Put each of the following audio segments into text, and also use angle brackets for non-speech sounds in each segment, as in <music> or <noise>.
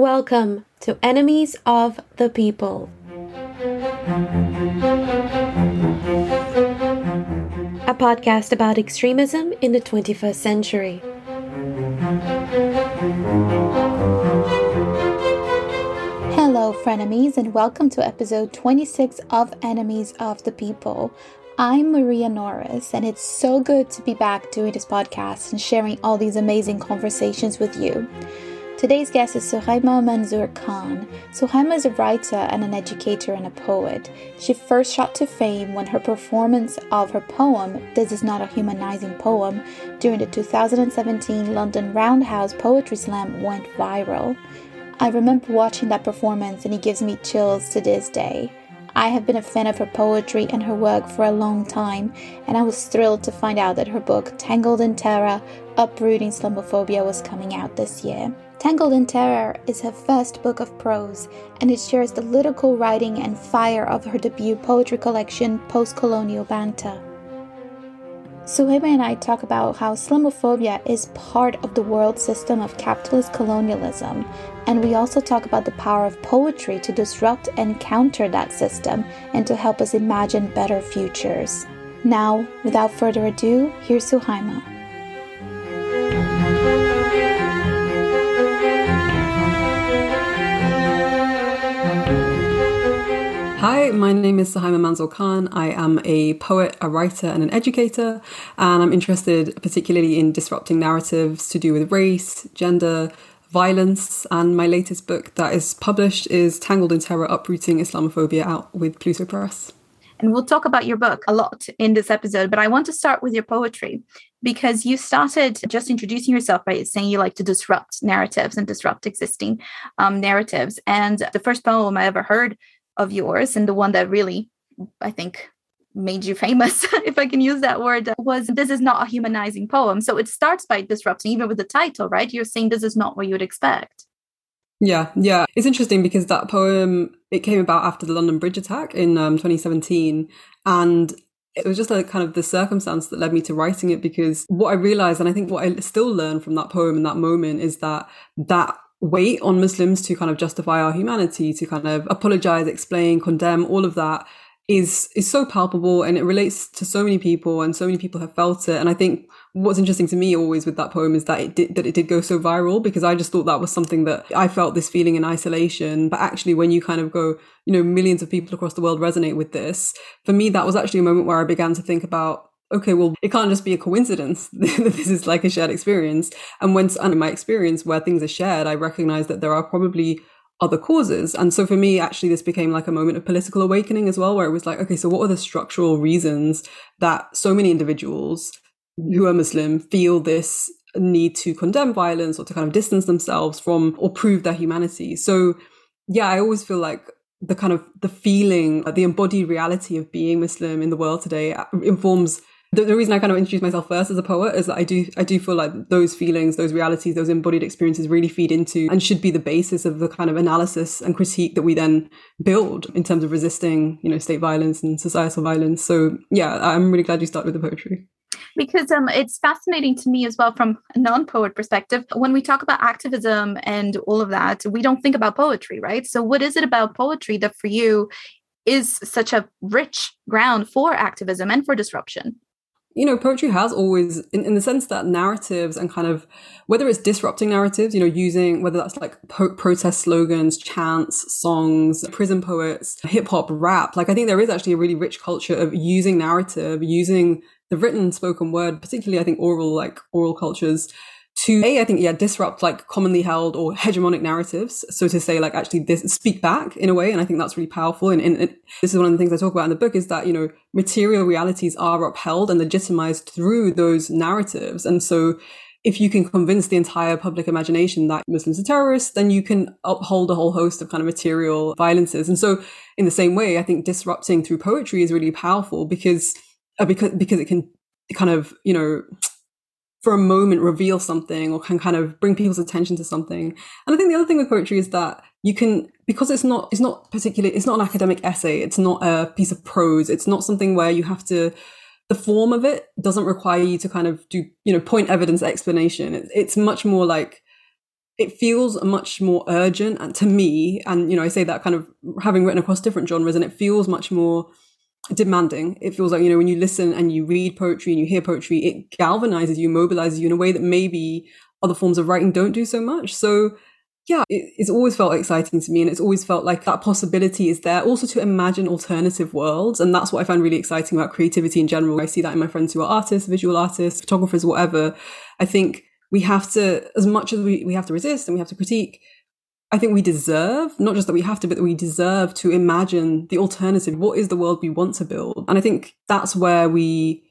Welcome to Enemies of the People. A podcast about extremism in the 21st century. Hello, frenemies, and welcome to episode 26 of Enemies of the People. I'm Maria Norris, and it's so good to be back doing this podcast and sharing all these amazing conversations with you. Today's guest is Suhaiymah Manzoor Khan. Suhaiymah is a writer and an educator and a poet. She first shot to fame when her performance of her poem, This Is Not a Humanizing Poem, during the 2017 London Roundhouse Poetry Slam went viral. I remember watching that performance and it gives me chills to this day. I have been a fan of her poetry and her work for a long time, and I was thrilled to find out that her book, Tangled in Terror Uprooting Islamophobia, was coming out this year. Tangled in Terror is her first book of prose, and it shares the lyrical writing and fire of her debut poetry collection, Post Colonial Banter. Suhaiymah and I talk about how Islamophobia is part of the world system of capitalist colonialism, and we also talk about the power of poetry to disrupt and counter that system and to help us imagine better futures. Now, without further ado, here's Suhaiymah. My name is Suhaiymah Manzoor Khan. I am a poet, a writer, and an educator, and I'm interested particularly in disrupting narratives to do with race, gender, violence, and my latest book that is published is Tangled in Terror Uprooting Islamophobia out with Pluto Press. And we'll talk about your book a lot in this episode, but I want to start with your poetry because you started just introducing yourself by saying you like to disrupt narratives and disrupt existing um, narratives. And the first poem I ever heard of yours and the one that really i think made you famous <laughs> if i can use that word was this is not a humanizing poem. So it starts by disrupting even with the title right? You're saying this is not what you would expect. Yeah yeah. It's interesting because that poem it came about after the london bridge attack in um, 2017 and it was just a kind of the circumstance that led me to writing it because what I realized, and I think what I still learn from that poem in that moment is that that weight on Muslims to kind of justify our humanity, to kind of apologize, explain, condemn, all of that is is so palpable and it relates to so many people and so many people have felt it. And I think what's interesting to me always with that poem is that it did that it did go so viral because I just thought that was something that I felt this feeling in isolation. But actually when you kind of go, you know, millions of people across the world resonate with this, for me that was actually a moment where I began to think about okay, well, it can't just be a coincidence <laughs> that this is like a shared experience. And and in my experience where things are shared, I recognize that there are probably other causes. And so for me, actually, this became like a moment of political awakening as well, where it was like, okay, so what are the structural reasons that so many individuals who are Muslim feel this need to condemn violence or to kind of distance themselves from or prove their humanity? So yeah, I always feel like the kind of the feeling, the embodied reality of being Muslim in the world today uh, informs the, the, reason I kind of introduced myself first as a poet is that I do I do feel like those feelings, those realities, those embodied experiences really feed into and should be the basis of the kind of analysis and critique that we then build in terms of resisting, you know, state violence and societal violence. So yeah, I'm really glad you started with the poetry. Because um, it's fascinating to me as well from a non-poet perspective. When we talk about activism and all of that we don't think about poetry right? So what is it about poetry that for you is such a rich ground for activism and for disruption you know, poetry has always, in, in the sense that narratives and kind of, whether it's disrupting narratives, you know, using, whether that's like po- protest slogans, chants, songs, prison poets, hip hop, rap, like I think there is actually a really rich culture of using narrative, using the written spoken word, particularly I think oral, like oral cultures to a i think yeah disrupt like commonly held or hegemonic narratives. So to say like actually this speak back in a way and i think that's really powerful. And, and, and, this is one of the things i talk about in the book is that you know material realities are upheld and legitimized through those narratives. And so if you can convince the entire public imagination that Muslims are terrorists, then you can uphold a whole host of kind of material violences. And so, in the same way, I think disrupting through poetry is really powerful because uh, because because it can kind of you know for a moment reveal something or can kind of bring people's attention to something. And I think the other thing with poetry is that you can because it's not it's not particularly it's not an academic essay, it's not a piece of prose, it's not something where you have to the form of it doesn't require you to kind of do you know point evidence explanation. It, it's much more like it feels much more urgent and to me and you know i say that kind of having written across different genres and it feels much more demanding it feels like you know when you listen and you read poetry and you hear poetry it galvanizes you mobilizes you in a way that maybe other forms of writing don't do so much so yeah, it, it's always felt exciting to me. And it's always felt like that possibility is there also to imagine alternative worlds. And that's what I find really exciting about creativity in general. I see that in my friends who are artists, visual artists, photographers, whatever. I think we have to, as much as we, we have to resist and we have to critique, I think we deserve, not just that we have to, but that we deserve to imagine the alternative. What is the world we want to build? And I think that's where we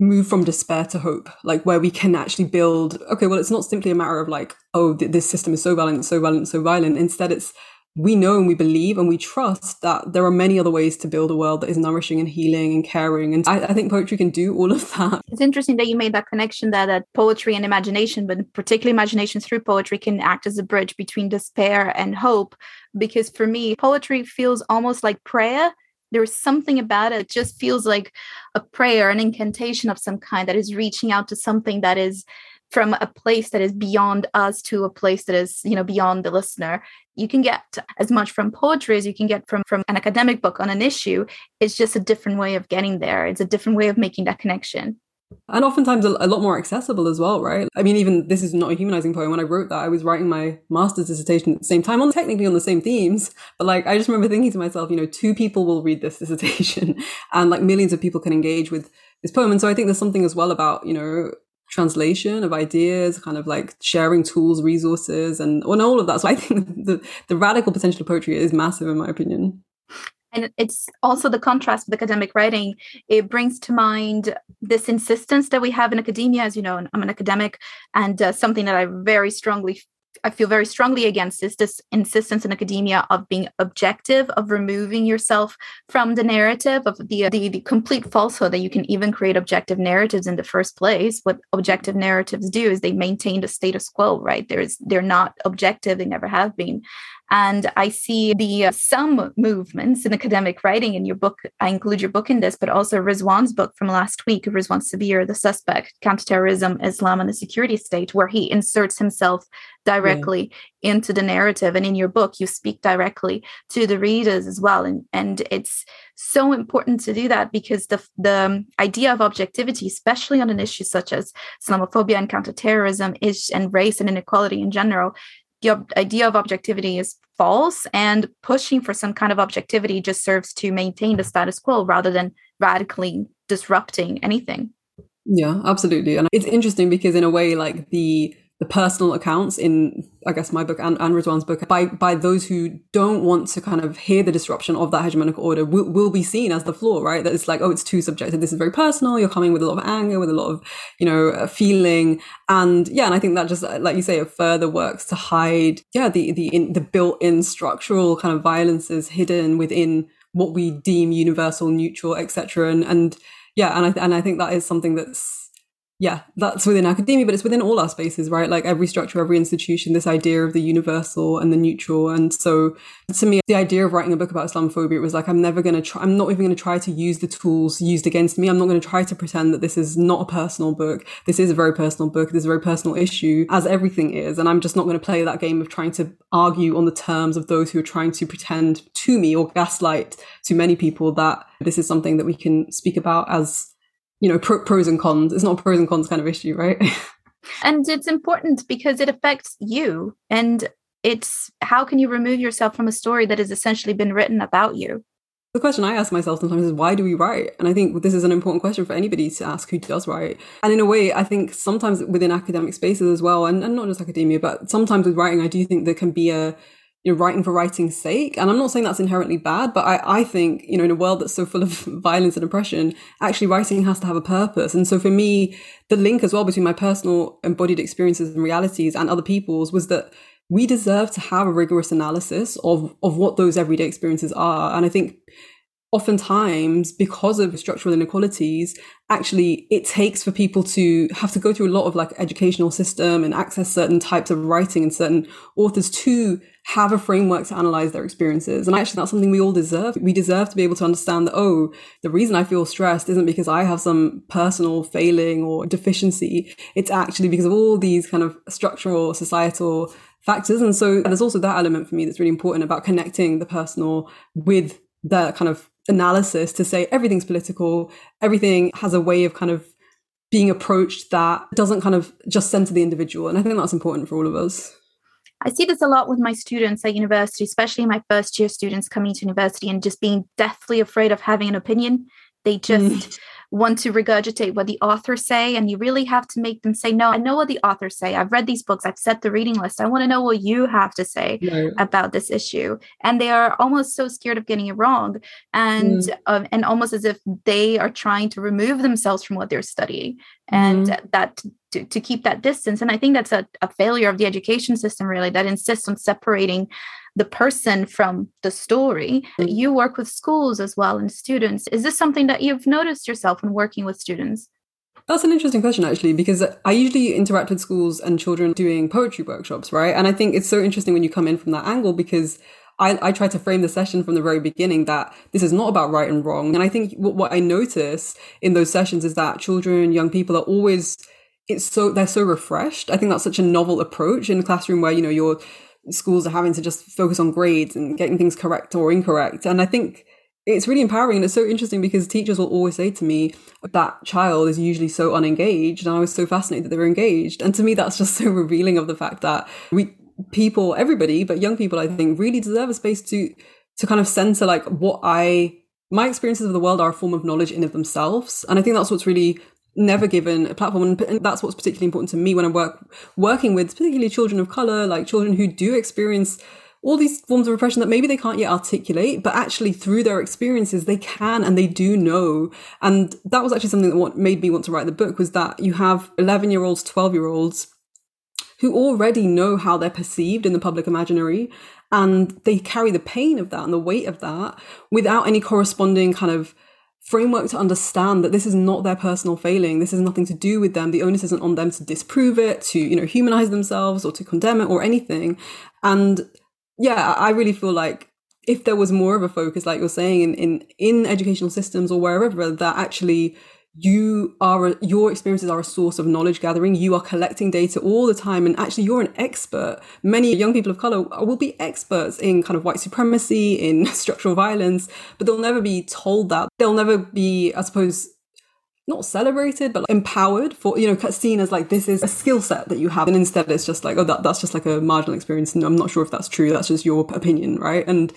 move from despair to hope, like where we can actually build, okay, well, it's not simply a matter of like, oh, th- this system is so violent, so violent, so violent. Instead, it's we know and we believe and we trust that there are many other ways to build a world that is nourishing and healing and caring. And I, I, think poetry can do all of that. It's interesting that you made that connection there that poetry and imagination, but particularly imagination through poetry, can act as a bridge between despair and hope. Because for me, poetry feels almost like prayer there's something about it. It just feels like a prayer, an incantation of some kind that is reaching out to something that is from a place that is beyond us to a place that is you know beyond the listener you can get as much from poetry as you can get from from an academic book on an issue it's just a different way of getting there it's a different way of making that connection and oftentimes a, a, lot more accessible as well, right? I mean, even this is not a humanizing poem. When I wrote that, I was writing my master's dissertation at the same time, on technically on the same themes. But like, I just remember thinking to myself, you know, two people will read this dissertation, <laughs> and like millions of people can engage with this poem. And so I think there's something as well about you know translation of ideas, kind of like sharing tools, resources, and, and all of that. So I think <laughs> the the radical potential of poetry is massive, in my opinion and it's also the contrast with academic writing it brings to mind this insistence that we have in academia as you know i'm an academic and uh, something that i very strongly I feel very strongly against is this insistence in academia of being objective, of removing yourself from the narrative, of the, the, the complete falsehood that you can even create objective narratives in the first place. What objective narratives do is they maintain the status quo, right? There's they're not objective, they never have been. And I see the uh, some movements in academic writing in your book. I include your book in this, but also Rizwan's book from last week, Rizwan Sabir, The Suspect, Counterterrorism, Islam, and the Security State, where he inserts himself directly yeah. into the narrative. And in your book, you speak directly to the readers as well. And, and it's so important to do that because the, the idea of objectivity, especially on an issue such as Islamophobia and counterterrorism is, and race and inequality in general, the idea of objectivity is false and pushing for some kind of objectivity just serves to maintain the status quo rather than radically disrupting anything. Yeah absolutely. And it's interesting because in a way like the the personal accounts in I guess my book and, and Rizwan's book by by those who don't want to kind of hear the disruption of that hegemonic order will, will be seen as the flaw, right? That it's like, oh, it's too subjective. This is very personal. You're coming with a lot of anger, with a lot of, you know, feeling. And yeah, and I think that just, like you say, it further works to hide, yeah, the, the, in, the built-in structural kind of violences hidden within what we deem universal, neutral, etc. And, and yeah, and I, and I think that is something that's, yeah, that's within academia, but it's within all our spaces, right? Like every structure, every institution, this idea of the universal and the neutral. And so to me, the idea of writing a book about Islamophobia, was like, I'm never going to try, I'm not even going to try to use the tools used against me. I'm not going to try to pretend that this is not a personal book. This is a very personal book. This is a very personal issue, as everything is. And I'm just not going to play that game of trying to argue on the terms of those who are trying to pretend to me or gaslight to many people that this is something that we can speak about as you know pro- pros and cons it's not a pros and cons kind of issue right <laughs> and it's important because it affects you and it's how can you remove yourself from a story that has essentially been written about you the question I ask myself sometimes is why do we write? And I think this is an important question for anybody to ask who does write. And in a way, I think sometimes within academic spaces as well, and, and not just academia, but sometimes with writing, I do think there can be a you know, writing for writing's sake. And I'm not saying that's inherently bad, but I, I think, you know, in a world that's so full of <laughs> violence and oppression, actually writing has to have a purpose. And so for me, the link as well between my personal embodied experiences and realities and other people's was that we deserve to have a rigorous analysis of, of what those everyday experiences are. And I think oftentimes because of structural inequalities actually it takes for people to have to go through a lot of like educational system and access certain types of writing and certain authors to have a framework to analyze their experiences. And actually that's something we all deserve. We deserve to be able to understand that oh the reason i feel stressed isn't because i have some personal failing or deficiency. It's actually because of all these kind of structural societal factors. And so there's also that element for me that's really important about connecting the personal with the kind of analysis to say everything's political, everything has a way of kind of being approached that doesn't kind of just center the individual. And I think that's important for all of us. I see this a lot with my students at university, especially my first year students coming to university and just being deathly afraid of having an opinion. They just mm want to regurgitate what the authors say and you really have to make them say no i know what the authors say. I've read these books. I've set the reading list. I want to know what you have to say about this issue. And they are almost so scared of getting it wrong and mm. uh, and almost as if they are trying to remove themselves from what they're studying and mm. that to, to keep that distance. And i think that's a, a failure of the education system really that insists on separating the person from the story. Mm-hmm. You work with schools as well and students. Is this something that you've noticed yourself when working with students? That's an interesting question, actually, because I usually interact with schools and children doing poetry workshops, right? And I think it's so interesting when you come in from that angle because I, I try to frame the session from the very beginning that this is not about right and wrong. And I think what, what I notice in those sessions is that children, young people are always it's so they're so refreshed. I think that's such a novel approach in a classroom where you know you're schools are having to just focus on grades and getting things correct or incorrect. And I think it's really empowering. And it's so interesting because teachers will always say to me that child is usually so unengaged. And i was so fascinated that they were engaged. And to me that's just <laughs> so revealing of the fact that we people everybody but young people i think really deserve a space to to kind of center like what i my experiences of the world are a form of knowledge in of themselves. And i think that's what's really never given a platform and that's what's particularly important to me when i work working with particularly children of color like children who do experience all these forms of repression that maybe they can't yet articulate but actually through their experiences they can and they do know. And that was actually something that what made me want to write the book was that you have 11 year olds 12 year olds who already know how they're perceived in the public imaginary and they carry the pain of that and the weight of that without any corresponding kind of framework to understand that this is not their personal failing. This is nothing to do with them. The onus isn't on them to disprove it, to, you know, humanize themselves or to condemn it or anything. And yeah, I really feel like if there was more of a focus, like you're saying, in, in, in educational systems or wherever, that actually you are your experiences are a source of knowledge gathering. You are collecting data all the time and actually you're an expert. Many young people of color will be experts in kind of white supremacy in <laughs> structural violence but they'll never be told that. They'll never be i suppose not celebrated but like empowered for you know seen as like this is a skill set that you have. And instead it's just like oh that, that's just like a marginal experience. And i'm not sure if that's true. That's just your opinion right? And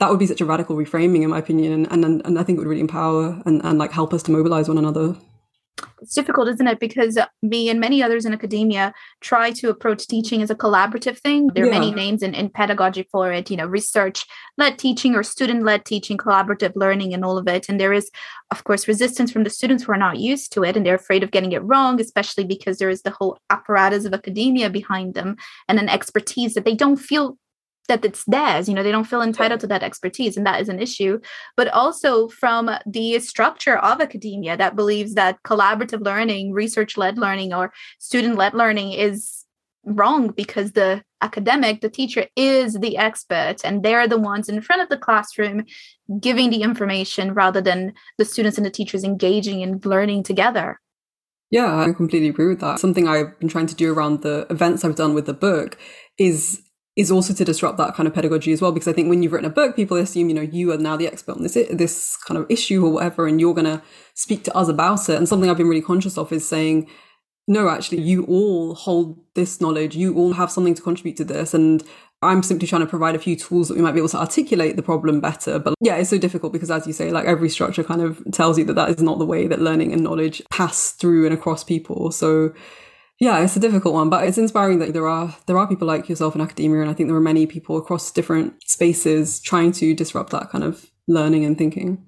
that would be such a radical reframing in my opinion and and, and i think it would really empower and, and like help us to mobilize one another. It's difficult isn't it? Because me and many others in academia try to approach teaching as a collaborative thing. There are yeah. many names in, in pedagogy for it you know research led teaching or student led teaching collaborative learning and all of it. And there is of course resistance from the students who are not used to it and they're afraid of getting it wrong especially because there is the whole apparatus of academia behind them and an expertise that they don't feel that it's theirs you know they don't feel entitled to that expertise and that is an issue. But also from the structure of academia that believes that collaborative learning research led learning or student led learning is wrong because the academic the teacher is the expert and they're the ones in front of the classroom giving the information rather than the students and the teachers engaging and learning together. Yeah i completely agree with that. Something i've been trying to do around the events i've done with the book is is also to disrupt that kind of pedagogy as well because i think when you've written a book people assume you know you are now the expert on this this kind of issue or whatever and you're going to speak to us about it. And something i've been really conscious of is saying no actually you all hold this knowledge. You all have something to contribute to this and i'm simply trying to provide a few tools that we might be able to articulate the problem better. But yeah it's so difficult because as you say like every structure kind of tells you that that is not the way that learning and knowledge pass through and across people. So yeah, it's a difficult one, but it's inspiring that there are there are people like yourself in academia, and I think there are many people across different spaces trying to disrupt that kind of learning and thinking.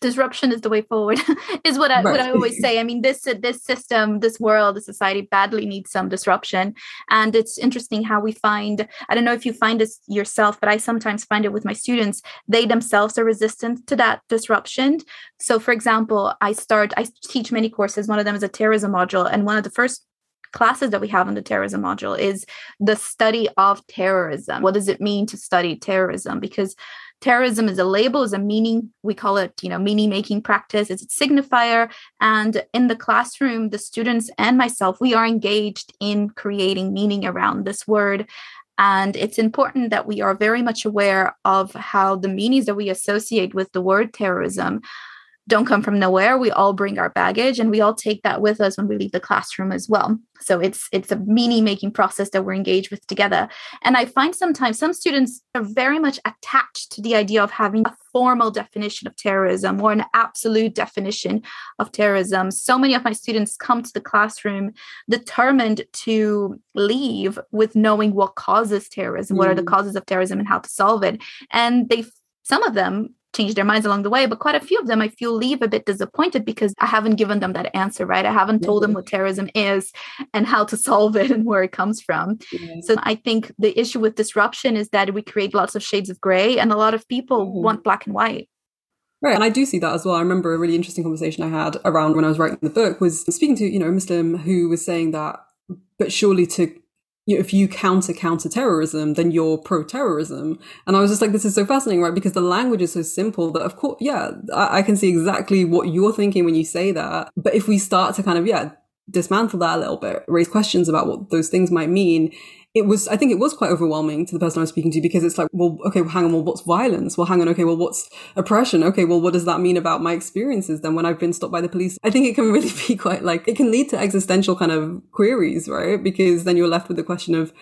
Disruption is the way forward, <laughs> is what I right. what I always say. I mean, this this system, this world, this society badly needs some disruption, and it's interesting how we find. I don't know if you find this yourself, but I sometimes find it with my students. They themselves are resistant to that disruption. So, for example, I start. I teach many courses. One of them is a terrorism module, and one of the first classes that we have in the terrorism module is the study of terrorism. What does it mean to study terrorism? Because terrorism is a label, is a meaning. We call it, you know, meaning making practice. It's a signifier. And in the classroom, the students and myself, we are engaged in creating meaning around this word. And it's important that we are very much aware of how the meanings that we associate with the word terrorism don't come from nowhere we all bring our baggage and we all take that with us when we leave the classroom as well so it's it's a meaning making process that we're engaged with together and i find sometimes some students are very much attached to the idea of having a formal definition of terrorism or an absolute definition of terrorism so many of my students come to the classroom determined to leave with knowing what causes terrorism mm. what are the mm. causes of terrorism and how to solve it and they some of them change their minds along the way. But quite a few of them, I feel, leave a bit disappointed because I haven't given them that answer, right? I haven't told them what terrorism is and how to <laughs> solve it and where it comes from. Yeah. So I think the issue with disruption is that we create lots of shades of gray, and a lot of people mm-hmm. want black and white. Right. And I do see that as well. I remember a really interesting conversation I had around when I was writing the book was speaking to, you know, a Muslim who was saying that, but surely to if you counter counter terrorism, then you're pro terrorism. And I was just like, this is so fascinating, right? Because the language is so simple that, of course, yeah, I, I, can see exactly what you're thinking when you say that. But if we start to kind of, yeah, dismantle that a little bit, raise questions about what those things might mean, it was, I think it was quite overwhelming to the person I was speaking to because it's like, well, okay, well, hang on, well, what's violence? Well, hang on, okay, well, what's oppression? Okay, well, what does that mean about my experiences then when I've been stopped by the police? I think it can <laughs> really be quite like, it can lead to existential kind of queries, right? Because then you're left with the question of,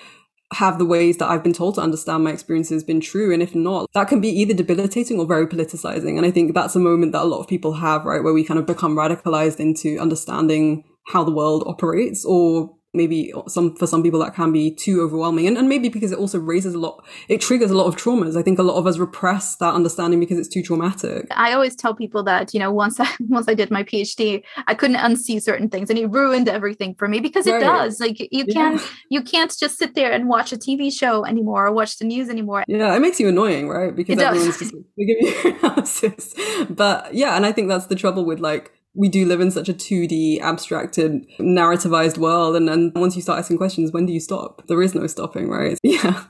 have the ways that I've been told to understand my experiences been true? And if not, that can be either debilitating or very politicizing. And I think that's a moment that a lot of people have, right? Where we kind of become radicalized into understanding how the world operates or maybe some for some people that can be too overwhelming. And, and maybe because it also raises a lot it triggers a lot of traumas. I think a lot of us repress that understanding because it's too traumatic. I always tell people that you know once i <laughs> once i did my phd i couldn't unsee certain things and it ruined everything for me because it right. does. Like you can't you can't just sit there and watch a tv show anymore or watch the news anymore. Yeah it makes you annoying right? Because it everyone's does. just <laughs> like, give you <laughs> analysis. But yeah and i think that's the trouble with like we do live in such a 2D abstracted narrativized world. And then once you start asking questions, when do you stop? There is no stopping, right? <laughs> Yeah.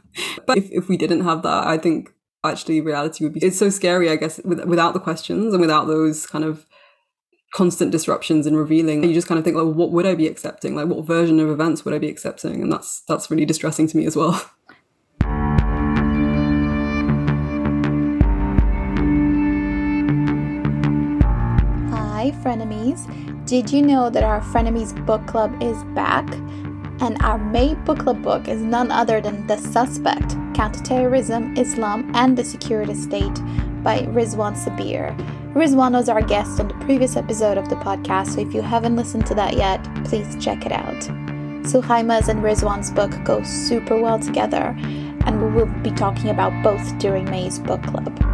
But if, if we didn't have that, I think actually reality would be, it's so scary, I guess, with, without the questions and without those kind of constant disruptions and revealing you just kind of think like what would i be accepting like what version of events would i be accepting and that's that's really distressing to me as well <laughs> Frenemies. Did you know that our Frenemies Book Club is back? And our May book club book is none other than The Suspect Counterterrorism, Islam, and the Security State by Rizwan Sabir. Rizwan was our guest on the previous episode of the podcast, so if you haven't listened to that yet, please check it out. Suhaiymah's and Rizwan's book go super well together, and we will be talking about both during May's book club.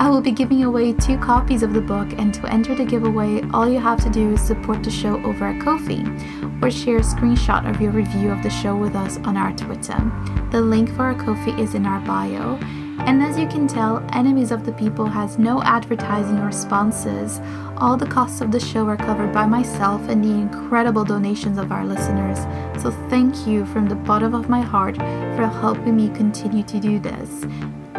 I will be giving away two copies of the book, and to enter the giveaway, all you have to do is support the show over at Ko-fi, or share a screenshot of your review of the show with us on our Twitter. The link for our Ko-fi is in our bio. And as you can tell, Enemies of the People has no advertising or sponsors. All the costs of the show are covered by myself and the incredible donations of our listeners. So thank you from the bottom of my heart for helping me continue to do this.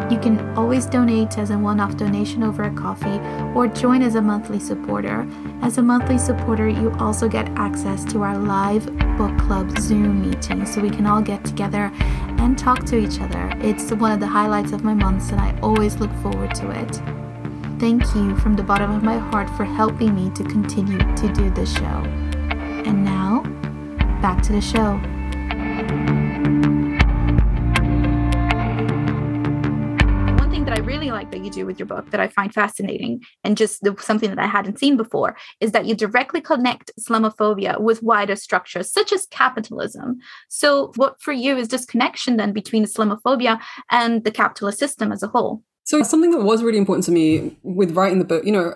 You can always donate as a one off donation over a Ko-fi or join as a monthly supporter. As a monthly supporter, you also get access to our live book club Zoom meeting so we can all get together and talk to each other. It's one of the highlights of my months, and I always look forward to it. Thank you from the bottom of my heart for helping me to continue to do this show. And now, back to the show. Really like that you do with your book that I find fascinating and just something that I hadn't seen before is that you directly connect Islamophobia with wider structures such as capitalism. So, what for you is this connection then between Islamophobia and the capitalist system as a whole? So, something that was really important to me with writing the book, you know,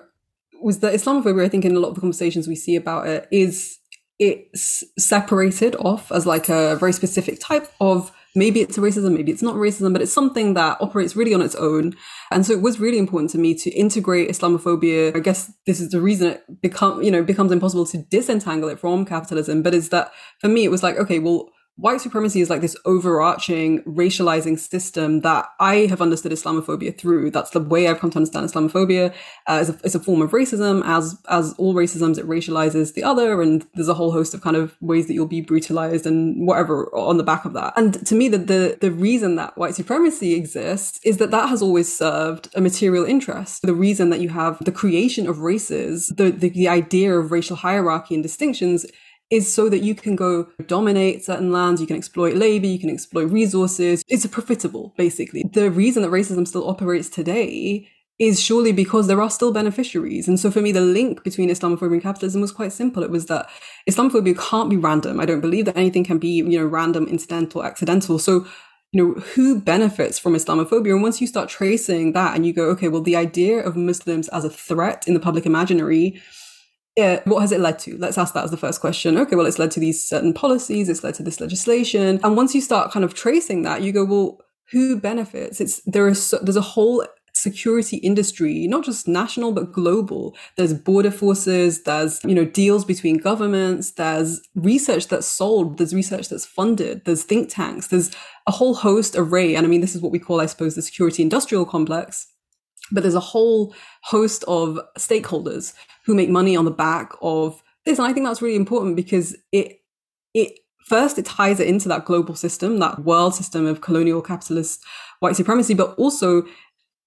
was that Islamophobia, I think, in a lot of the conversations we see about it, is it's separated off as like a very specific type of maybe it's racism, maybe it's not racism, but it's something that operates really on its own. And so it was really important to me to integrate Islamophobia. I guess this is the reason it become, you know, becomes impossible to disentangle it from capitalism. But is that for me, it was like, okay, well, white supremacy is like this overarching racializing system that I have understood Islamophobia through. That's the way I've come to understand Islamophobia uh, as a, a form of racism. As as all racisms, it racializes the other, and there's a whole host of kind of ways that you'll be brutalized and whatever on the back of that. And to me, the the, the reason that white supremacy exists is that that has always served a material interest. The reason that you have the creation of races, the the, the idea of racial hierarchy and distinctions is so that you can go dominate certain lands, you can exploit labor, you can exploit resources. It's profitable, basically. The reason that racism still operates today is surely because there are still beneficiaries. And so for me, the link between Islamophobia and capitalism was quite simple. It was that Islamophobia can't be random. I don't believe that anything can be, you know, random, incidental, accidental. So you know, who benefits from Islamophobia? And once you start tracing that and you go, okay, well, the idea of Muslims as a threat in the public imaginary yeah, what has it led to? Let's ask that as the first question. Okay, well, it's led to these certain policies, it's led to this legislation. And once you start kind of tracing that, you go, well, who benefits? It's there is so, there's a whole security industry, not just national but global. There's border forces, there's you know deals between governments, there's research that's sold, there's research that's funded, there's think tanks, there's a whole host array. And I mean, this is what we call, I suppose, the security industrial complex. But there's a whole host of stakeholders who make money on the back of this. And I think that's really important because it it first it ties it into that global system, that world system of colonial capitalist white supremacy, but also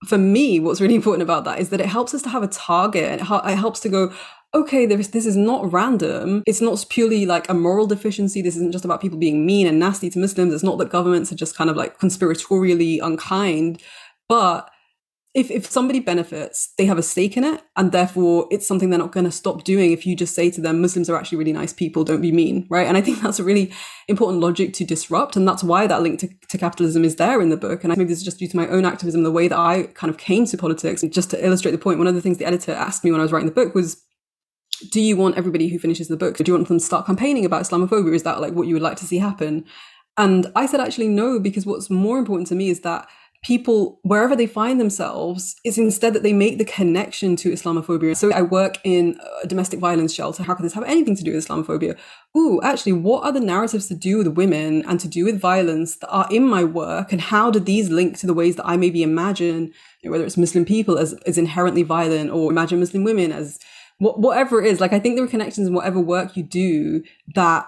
for me, what's really important about that is that it helps us to have a target. and It, helps to go, okay, this, this is not random. It's not purely like a moral deficiency. This isn't just about people being mean and nasty to Muslims. It's not that governments are just kind of like conspiratorially unkind, but if, if somebody benefits, they have a stake in it, and therefore it's something they're not going to stop doing if you just say to them, Muslims are actually really nice people, don't be mean, right? And I think that's a really important logic to disrupt, and that's why that link to, to capitalism is there in the book. And I, maybe this is just due to my own activism, the way that I kind of came to politics. And just to illustrate the point, one of the things the editor asked me when I was writing the book was, do you want everybody who finishes the book, do you want them to start campaigning about Islamophobia? Is that like what you would like to see happen? And I said, actually, no, because what's more important to me is that people, wherever they find themselves, is instead that they make the connection to Islamophobia. So I work in a domestic violence shelter. How can this have anything to do with Islamophobia? Ooh, actually, what are the narratives to do with women and to do with violence that are in my work? And how do these link to the ways that I maybe imagine, you know, whether it's Muslim people as, as inherently violent or imagine Muslim women as whatever it is? Like, I think there are connections in whatever work you do that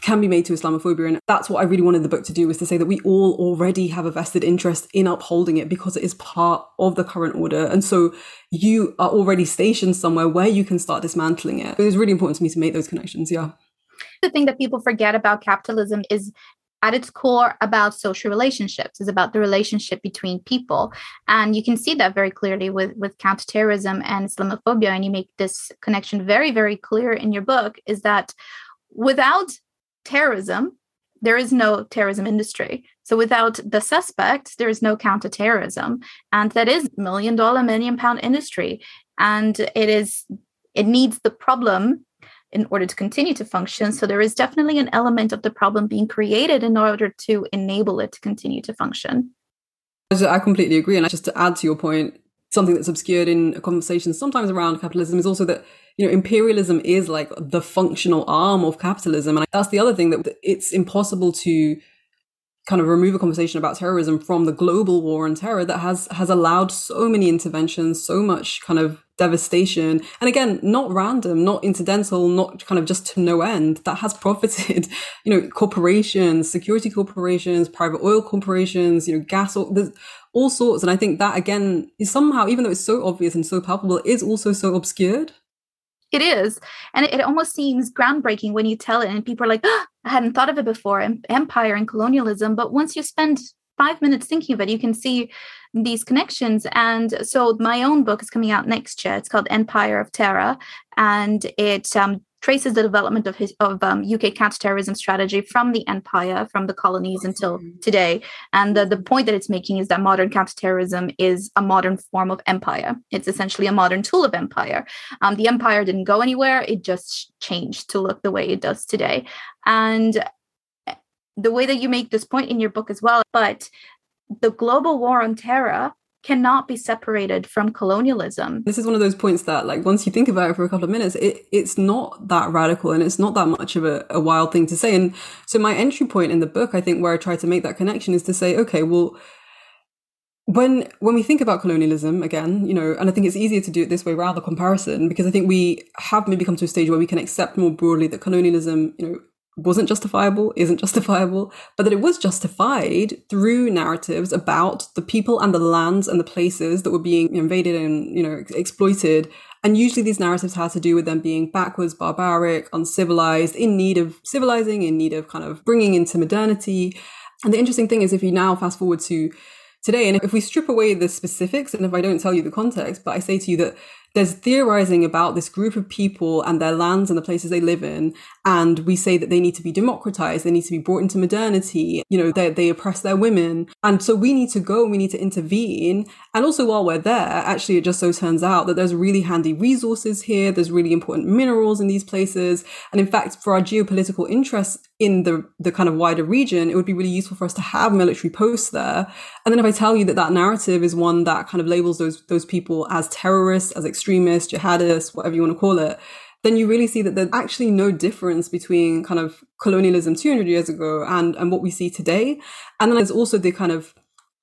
can be made to Islamophobia. And that's what I really wanted the book to do was to say that we all already have a vested interest in upholding it because it is part of the current order. And so you are already stationed somewhere where you can start dismantling it. It was really important to me to make those connections. Yeah. The thing that people forget about capitalism is at its core about social relationships is about the relationship between people and you can see that very clearly with with counterterrorism and islamophobia and you make this connection very very clear in your book is that without terrorism, there is no terrorism industry. So without the suspects, there is no counterterrorism. And that is million dollar, million pound industry. And it is it needs the problem in order to continue to function. So there is definitely an element of the problem being created in order to enable it to continue to function. I completely agree. And just to add to your point, something that's obscured in a conversation sometimes around capitalism is also that you know imperialism is like the functional arm of capitalism. And that's the other thing that it's impossible to kind of remove a conversation about terrorism from the global war on terror that has has allowed so many interventions so much kind of devastation. And again not random not incidental not kind of just to no end. That has profited <laughs> you know corporations security corporations private oil corporations you know gas there's all sorts and i think that again is somehow even though it's so obvious and so palpable is also so obscured it is. And it, almost seems groundbreaking when you tell it, and people are like, oh, I hadn't thought of it before empire and colonialism. But once you spend five minutes thinking of it, you can see these connections. And so my own book is coming out next year. It's called Empire of Terror. And it um, traces the development of his of um, UK counterterrorism strategy from the empire, from the colonies until today. And the, the point that it's making is that modern counterterrorism is a modern form of empire. It's essentially a modern tool of empire. Um, the empire didn't go anywhere; it just changed to look the way it does today. And eh, the way that you make this point in your book as well, but the global war on terror cannot be separated from colonialism. This is one of those points that, like, once you think about it for a couple of minutes, it, it's not that radical and it's not that much of a, a wild thing to say. And so, my entry point in the book, I think, where I try to make that connection is to say, okay, well, when when we think about colonialism again, you know, and I think it's easier to do it this way rather comparison because I think we have maybe come to a stage where we can accept more broadly that colonialism, you know, wasn't justifiable, isn't justifiable, but that it was justified through narratives about the people and the lands and the places that were being invaded and, you know, exploited. And usually these narratives had to do with them being backwards, barbaric, uncivilized, in need of civilizing, in need of kind of bringing into modernity. And the interesting thing is, if you now fast forward to today, and if we strip away the specifics, and if I don't tell you the context, but I say to you that there's theorizing about this group of people and their lands and the places they live in. And we say that they need to be democratized. They need to be brought into modernity. You know, they, they oppress their women. And so we need to go, we need to intervene. And also while we're there, actually, it just so turns out that there's really handy resources here. There's really important minerals in these places. And in fact, for our geopolitical interests in the, the kind of wider region, it would be really useful for us to have military posts there. And then if I tell you that that narrative is one that kind of labels those, those people as terrorists, as extremists, jihadists, whatever you want to call it, then you really see that there's actually no difference between kind of colonialism 200 years ago and, and what we see today. And then there's also the kind of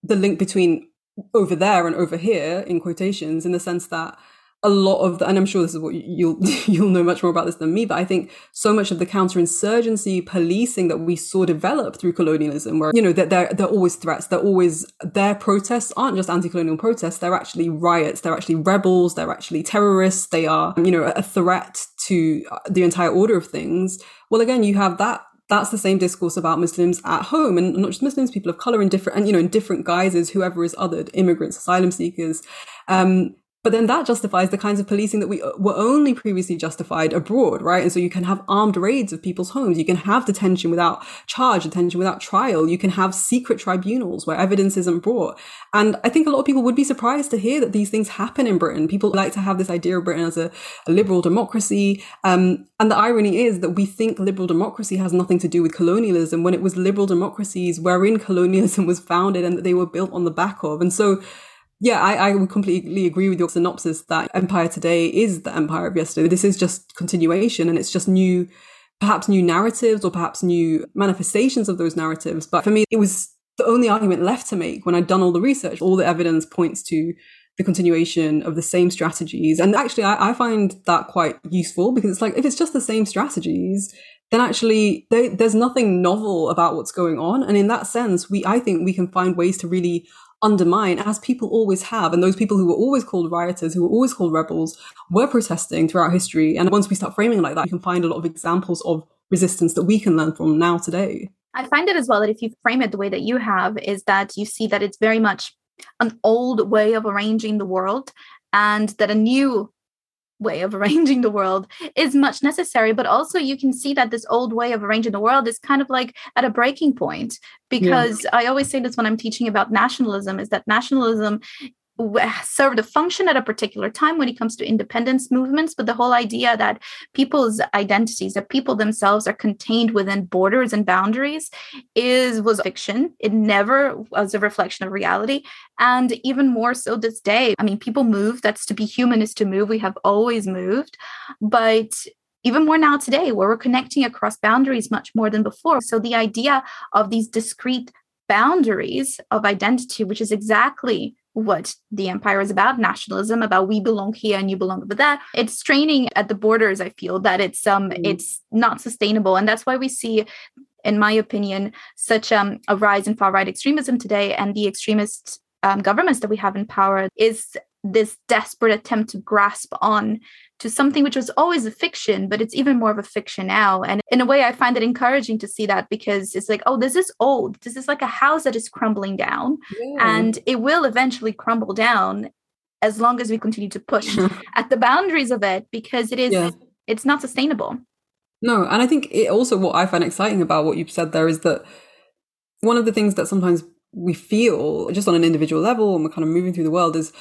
the link between over there and over here in quotations in the sense that a lot of the, and I'm sure this is what you'll <laughs> you'll know much more about this than me, but I think so much of the counterinsurgency policing that we saw develop through colonialism, where you know that they're they're always threats, they're always their protests aren't just anti-colonial protests, they're actually riots, they're actually rebels, they're actually terrorists, they are you know a threat to the entire order of things. Well, again, you have that that's the same discourse about Muslims at home and not just Muslims, people of color in different, and you know, in different guises, whoever is othered, immigrants, asylum seekers. Um, but then that justifies the kinds of policing that we uh, were only previously justified abroad, right? And so you can have armed raids of people's homes. You can have detention without charge, detention without trial. You can have secret tribunals where evidence isn't brought. And I think a lot of people would be surprised to hear that these things happen in Britain. People like to have this idea of Britain as a, a liberal democracy. Um, and the irony is that we think liberal democracy has nothing to do with colonialism when it was liberal democracies wherein colonialism was founded and that they were built on the back of. And so yeah, I, I would completely agree with your synopsis that Empire today is the Empire of yesterday. This is just continuation and it's just new, perhaps new narratives or perhaps new manifestations of those narratives. But for me, it was the only argument left to make when I'd done all the research. All the evidence points to the continuation of the same strategies. And actually, I, I find that quite useful because it's like, if it's just the same strategies, then actually they, there's nothing novel about what's going on. And in that sense, we, I think we can find ways to really undermine, as people always have. And those people who were always called rioters, who were always called rebels, were protesting throughout history. And once we start framing like that, you can find a lot of examples of resistance that we can learn from now today. I find it as well that if you frame it the way that you have, is that you see that it's very much an old way of arranging the world and that a new way of <laughs> arranging the world is much necessary but also you can see that this old way of arranging the world is kind of like at a breaking point because yeah. i always say this when i'm teaching about nationalism is that nationalism served a function at a particular time when it comes to independence movements but the whole idea that people's identities that people themselves are contained within borders and boundaries is was fiction. It never was a reflection of reality. And even more so this day i mean people move. That's to be human is to move. We have always moved. But even more now today where we're connecting across boundaries much more than before. So the idea of these discrete boundaries of identity which is exactly what the empire is about nationalism about we belong here and you belong over there. It's straining at the borders i feel that it's um mm. it's not sustainable. And that's why we see in my opinion such um, a rise in far right extremism today. And the extremist um, governments that we have in power is this desperate attempt to grasp on to something which was always a fiction, but it's even more of a fiction now. And in a way, I find it encouraging to see that because it's like, oh, this is old. This is like a house that is crumbling down, yeah. and it will eventually crumble down as long as we continue to push <laughs> at the boundaries of it because it is yeah. it's not sustainable. No, and I think it also what I find exciting about what you've said there is that one of the things that sometimes we feel just on an individual level and we're kind of moving through the world is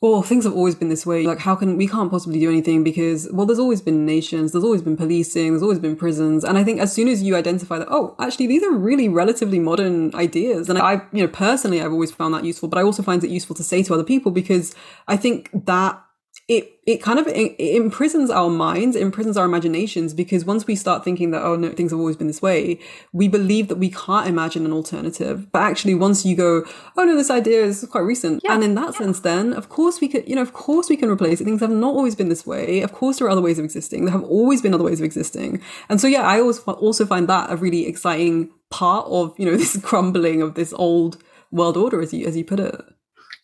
well, things have always been this way. Like, how can we can't possibly do anything because, well, there's always been nations, there's always been policing, there's always been prisons. And I think as soon as you identify that, oh, actually, these are really relatively modern ideas. And I, you know, personally, I've always found that useful, but I also find it useful to say to other people because I think that it it kind of it imprisons our minds, imprisons our imaginations because once we start thinking that oh no things have always been this way, we believe that we can't imagine an alternative. But actually, once you go oh no this idea is quite recent, yeah, and in that yeah. sense, then of course we could you know of course we can replace it. Things have not always been this way. Of course there are other ways of existing. There have always been other ways of existing. And so yeah, I always also find that a really exciting part of you know <laughs> this crumbling of this old world order as you as you put it.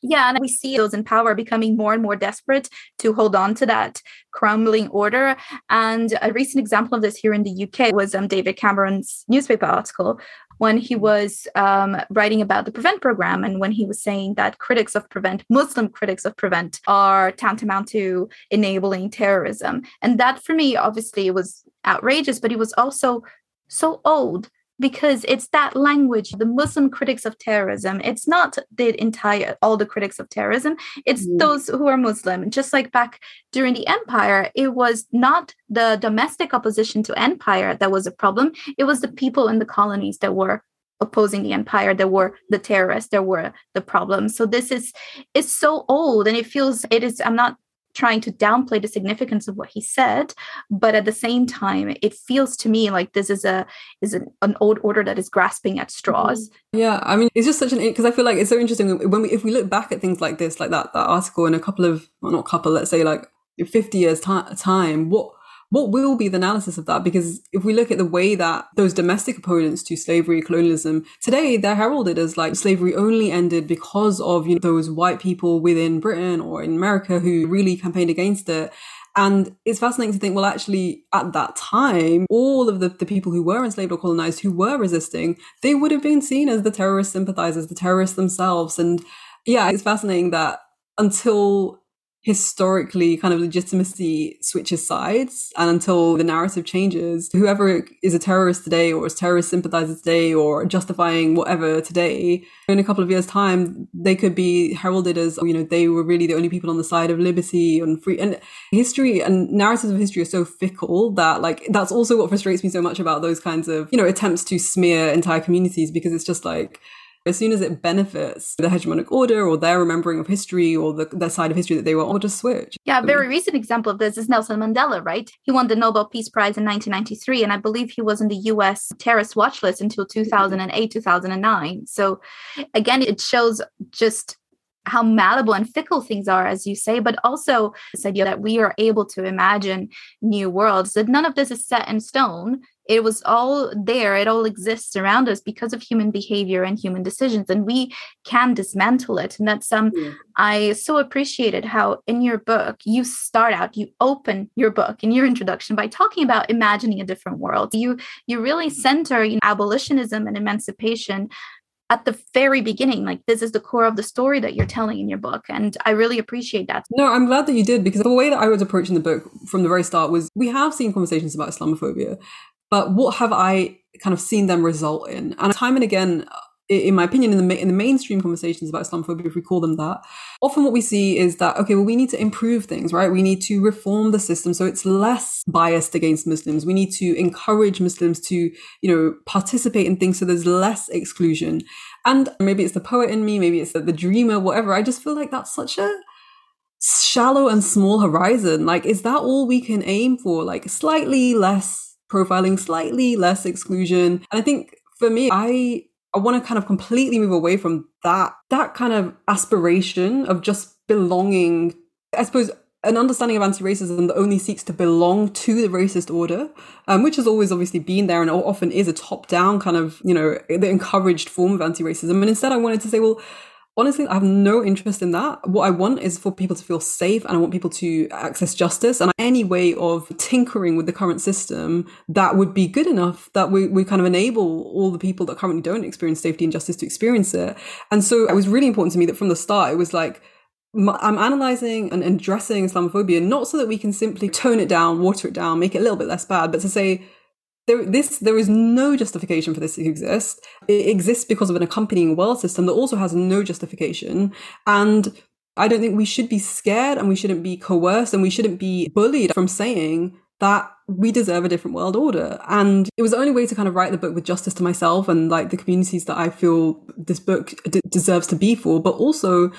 Yeah, and we see those in power becoming more and more desperate to hold on to that crumbling order. And a recent example of this here in the UK was um, David Cameron's newspaper article when he was um, writing about the Prevent program and when he was saying that critics of Prevent, Muslim critics of Prevent, are tantamount to enabling terrorism. And that for me, obviously, was outrageous, but it was also so old because it's that language the muslim critics of terrorism it's not the entire all the critics of terrorism it's mm. those who are muslim just like back during the empire it was not the domestic opposition to empire that was a problem it was the people in the colonies that were opposing the empire there were the terrorists there were the problems so this is it's so old and it feels it is i'm not trying to downplay the significance of what he said but at the same time it feels to me like this is a is an, an old order that is grasping at straws mm-hmm. yeah i mean it's just such an because i feel like it's so interesting when we if we look back at things like this like that that article in a couple of well not couple let's say like 50 years t- time what what will be the analysis of that? Because if we look at the way that those domestic opponents to slavery, colonialism, today they're heralded as like slavery only ended because of you know those white people within Britain or in America who really campaigned against it. And it's fascinating to think, well, actually, at that time, all of the, the people who were enslaved or colonized who were resisting, they would have been seen as the terrorist sympathizers, the terrorists themselves. And yeah, it's fascinating that until historically kind of legitimacy switches sides and until the narrative changes whoever is a terrorist today or is terrorist sympathizer today or justifying whatever today in a couple of years time they could be heralded as you know they were really the only people on the side of liberty and free and history and narratives of history are so fickle that like that's also what frustrates me so much about those kinds of you know attempts to smear entire communities because it's just like as soon as it benefits the hegemonic order or their remembering of history or the, their side of history that they want, or just switch. Yeah, a very recent example of this is Nelson Mandela, right? He won the Nobel Peace Prize in 1993, and I believe he was in the US terrorist watch list until 2008, 2009. So again, it shows just how malleable and fickle things are, as you say, but also this idea that we are able to imagine new worlds, that none of this is set in stone it was all there it all exists around us because of human behavior and human decisions and we can dismantle it and that's um yeah. i so appreciated how in your book you start out you open your book in your introduction by talking about imagining a different world. You you really center you know, abolitionism and emancipation at the very beginning like this is the core of the story that you're telling in your book and i really appreciate that. No i'm glad that you did because the way that i was approaching the book from the very start was we have seen conversations about islamophobia but what have I kind of seen them result in? And time and again, in my opinion, in the in the mainstream conversations about Islamophobia, if we call them that, often what we see is that okay, well, we need to improve things, right? We need to reform the system so it's less biased against Muslims. We need to encourage Muslims to, you know, participate in things so there's less exclusion. And maybe it's the poet in me, maybe it's the, the dreamer, whatever. I just feel like that's such a shallow and small horizon. Like, is that all we can aim for? Like, slightly less profiling, slightly less exclusion. And I think for me, I I want to kind of completely move away from that that kind of aspiration of just belonging. I suppose an understanding of anti-racism that only seeks to belong to the racist order, um, which has always obviously been there and often is a top-down kind of, you know, the encouraged form of anti-racism. And instead, I wanted to say, well, honestly, I have no interest in that. What I want is for people to feel safe and I want people to access justice. And any way of tinkering with the current system that would be good enough that we, we kind of enable all the people that currently don't experience safety and justice to experience it. And so it was really important to me that from the start, it was like, I'm analyzing and addressing Islamophobia not so that we can simply tone it down, water it down, make it a little bit less bad, but to say, there, this, there is no justification for this to exist. It exists because of an accompanying world system that also has no justification. And I don't think we should be scared and we shouldn't be coerced and we shouldn't be bullied from saying that we deserve a different world order. And it was the only way to kind of write the book with justice to myself and like the communities that I feel this book d- deserves to be for, but also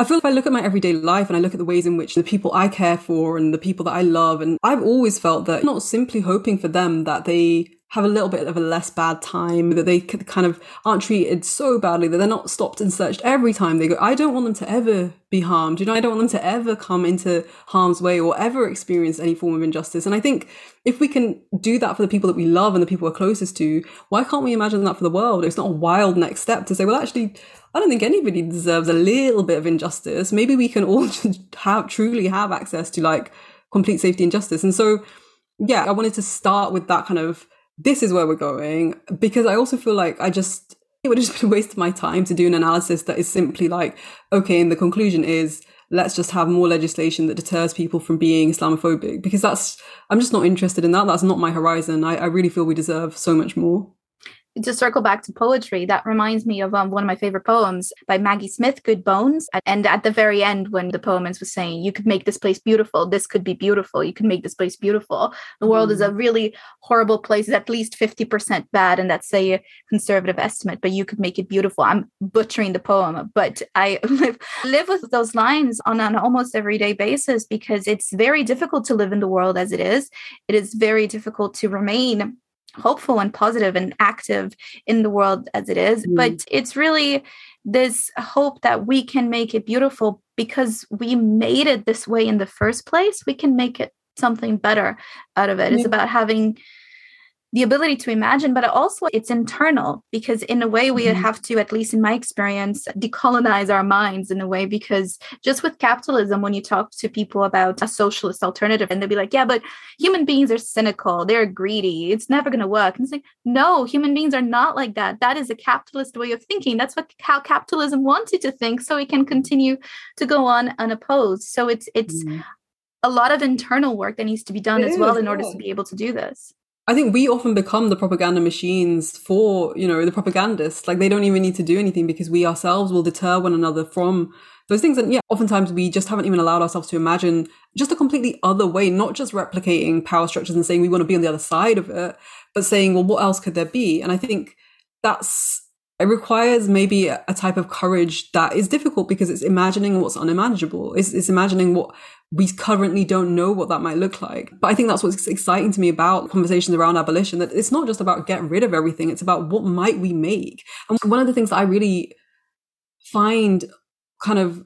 I feel if I look at my everyday life and I look at the ways in which the people I care for and the people that I love, and I've always felt that not simply hoping for them that they have a little bit of a less bad time, that they kind of aren't treated so badly that they're not stopped and searched every time they go. I don't want them to ever be harmed. You know, I don't want them to ever come into harm's way or ever experience any form of injustice. And I think if we can do that for the people that we love and the people we're closest to, why can't we imagine that for the world? It's not a wild next step to say, well, actually, I don't think anybody deserves a little bit of injustice. Maybe we can all <laughs> have truly have access to like complete safety and justice. And so, yeah, I wanted to start with that kind of this is where we're going because I also feel like I just it would just been a waste of my time to do an analysis that is simply like okay and the conclusion is let's just have more legislation that deters people from being Islamophobic because that's I'm just not interested in that that's not my horizon I, I really feel we deserve so much more to circle back to poetry, that reminds me of um, one of my favorite poems by Maggie Smith, Good Bones. And at the very end, when the poemist was saying, You could make this place beautiful, this could be beautiful, you could make this place beautiful. The world mm. is a mm. really horrible place, it's at least 50% bad, and that's a conservative estimate, but you could make it beautiful. I'm butchering the poem, but I <laughs> live, live with those lines on an almost everyday basis because it's very difficult to live in the world as it is. It is very difficult to remain hopeful and positive and active in the world as it is. Mm. But it's really this hope that we can make it beautiful because we made it this way in the first place. We can make it something better out of it. It's about having the ability to imagine, but also it's internal because, in a way, we mm-hmm. have to, at least in my experience, decolonize our minds in a way. Because just with capitalism, when you talk to people about a socialist alternative, and they'll be like, yeah, but human beings are cynical, they're greedy, it's never going to work. And it's like, no, human beings are not like that. That is a capitalist way of thinking. That's what how capitalism wants you to think, so it can continue to go on unopposed. So it's it's mm-hmm. a lot of internal work that needs to be done it as well in order to be able to do this. I think we often become the propaganda machines for, you know, the propagandists. Like they don't even need to do anything because we ourselves will deter one another from those things. And yeah, oftentimes we just haven't even allowed ourselves to imagine just a completely other way, not just replicating power structures and saying we want to be on the other side of it, but saying, well, what else could there be? And I think that's it requires maybe a, type of courage that is difficult because it's imagining what's unimaginable. It's, it's imagining what we currently don't know what that might look like. But I think that's what's exciting to me about conversations around abolition, that it's not just about getting rid of everything. It's about what might we make. And one of the things that I really find kind of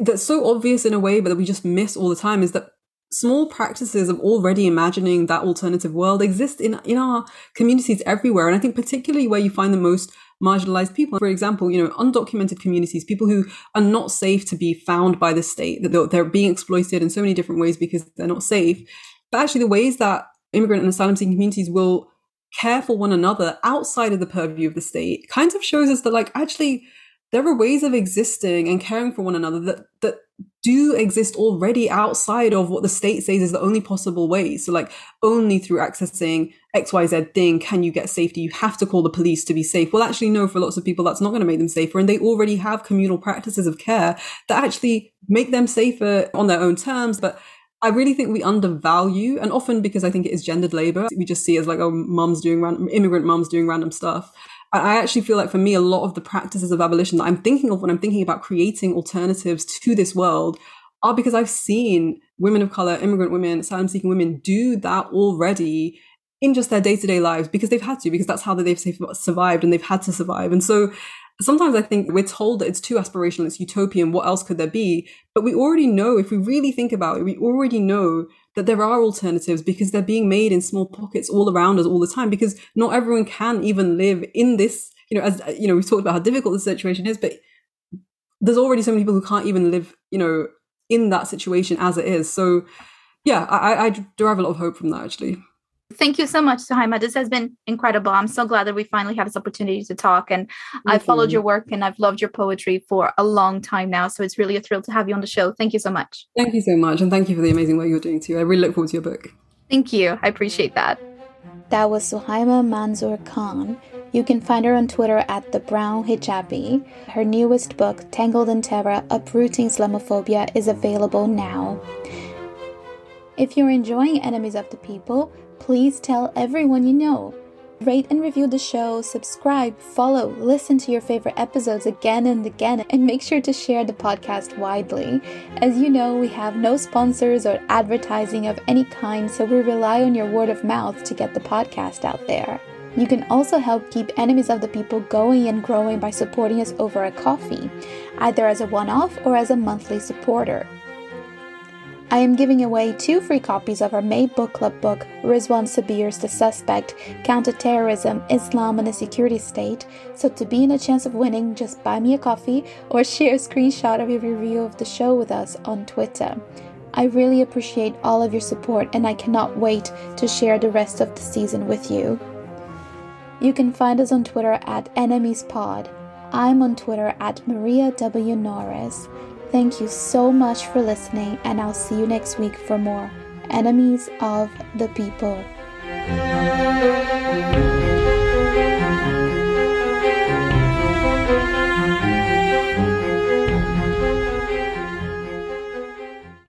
that's so obvious in a way, but that we just miss all the time is that small practices of already imagining that alternative world exist in, in our communities everywhere. And I think particularly where you find the most marginalized people. For example, you know, undocumented communities, people who are not safe to be found by the state, that they're being exploited in so many different ways because they're not safe. But actually, the ways that immigrant and asylum seeking communities will care for one another outside of the purview of the state kind of shows us that, like, actually, there are ways of existing and caring for one another that that do exist already outside of what the state says is the only possible way. So, like, only through accessing XYZ thing can you get safety. You have to call the police to be safe. Well, actually, no, for lots of people, that's not going to make them safer. And they already have communal practices of care that actually make them safer on their own terms. But I really think we undervalue, and often because I think it is gendered labor, we just see as like, oh, mums doing random, immigrant mums doing random stuff. I actually feel like for me, a lot of the practices of abolition that I'm thinking of when I'm thinking about creating alternatives to this world are because I've seen women of color, immigrant women, asylum seeking women do that already in just their day to day lives because they've had to, because that's how they've survived and they've had to survive. And so sometimes I think we're told that it's too aspirational, it's utopian, what else could there be? But we already know, if we really think about it, we already know that there are alternatives because they're being made in small pockets all around us all the time because not everyone can even live in this, you know, as, uh, you know, we've talked about how difficult the situation is, but there's already so many people who can't even live, you know, in that situation as it is. So yeah, I, I derive a lot of hope from that actually. Thank you so much, Suhaiymah. This has been incredible. I'm so glad that we finally had this opportunity to talk. And I've followed your work and I've loved your poetry for a long time now. So it's really a thrill to have you on the show. Thank you so much. Thank you so much. And thank you for the amazing work you're doing too. I really look forward to your book. Thank you. I appreciate that. That was Suhaiymah Manzoor Khan. You can find her on Twitter at the Brown Hijabi. Her newest book, Tangled in Terror Uprooting Islamophobia, is available now. If you're enjoying Enemies of the People, please tell everyone you know. Rate and review the show, subscribe, follow, listen to your favorite episodes again and again, and make sure to share the podcast widely. As you know, we have no sponsors or advertising of any kind, so we rely on your word of mouth to get the podcast out there. You can also help keep Enemies of the People going and growing by supporting us over a coffee, either as a one off or as a monthly supporter. I am giving away two free copies of our May Book Club book, Rizwan Sabir's The Suspect Counterterrorism, Islam and the Security State. So, to be in a chance of winning, just buy me a coffee or share a screenshot of your review of the show with us on Twitter. I really appreciate all of your support and I cannot wait to share the rest of the season with you. You can find us on Twitter at EnemiesPod. I'm on Twitter at Maria W. Norris. Thank you so much for listening, and I'll see you next week for more Enemies of the People.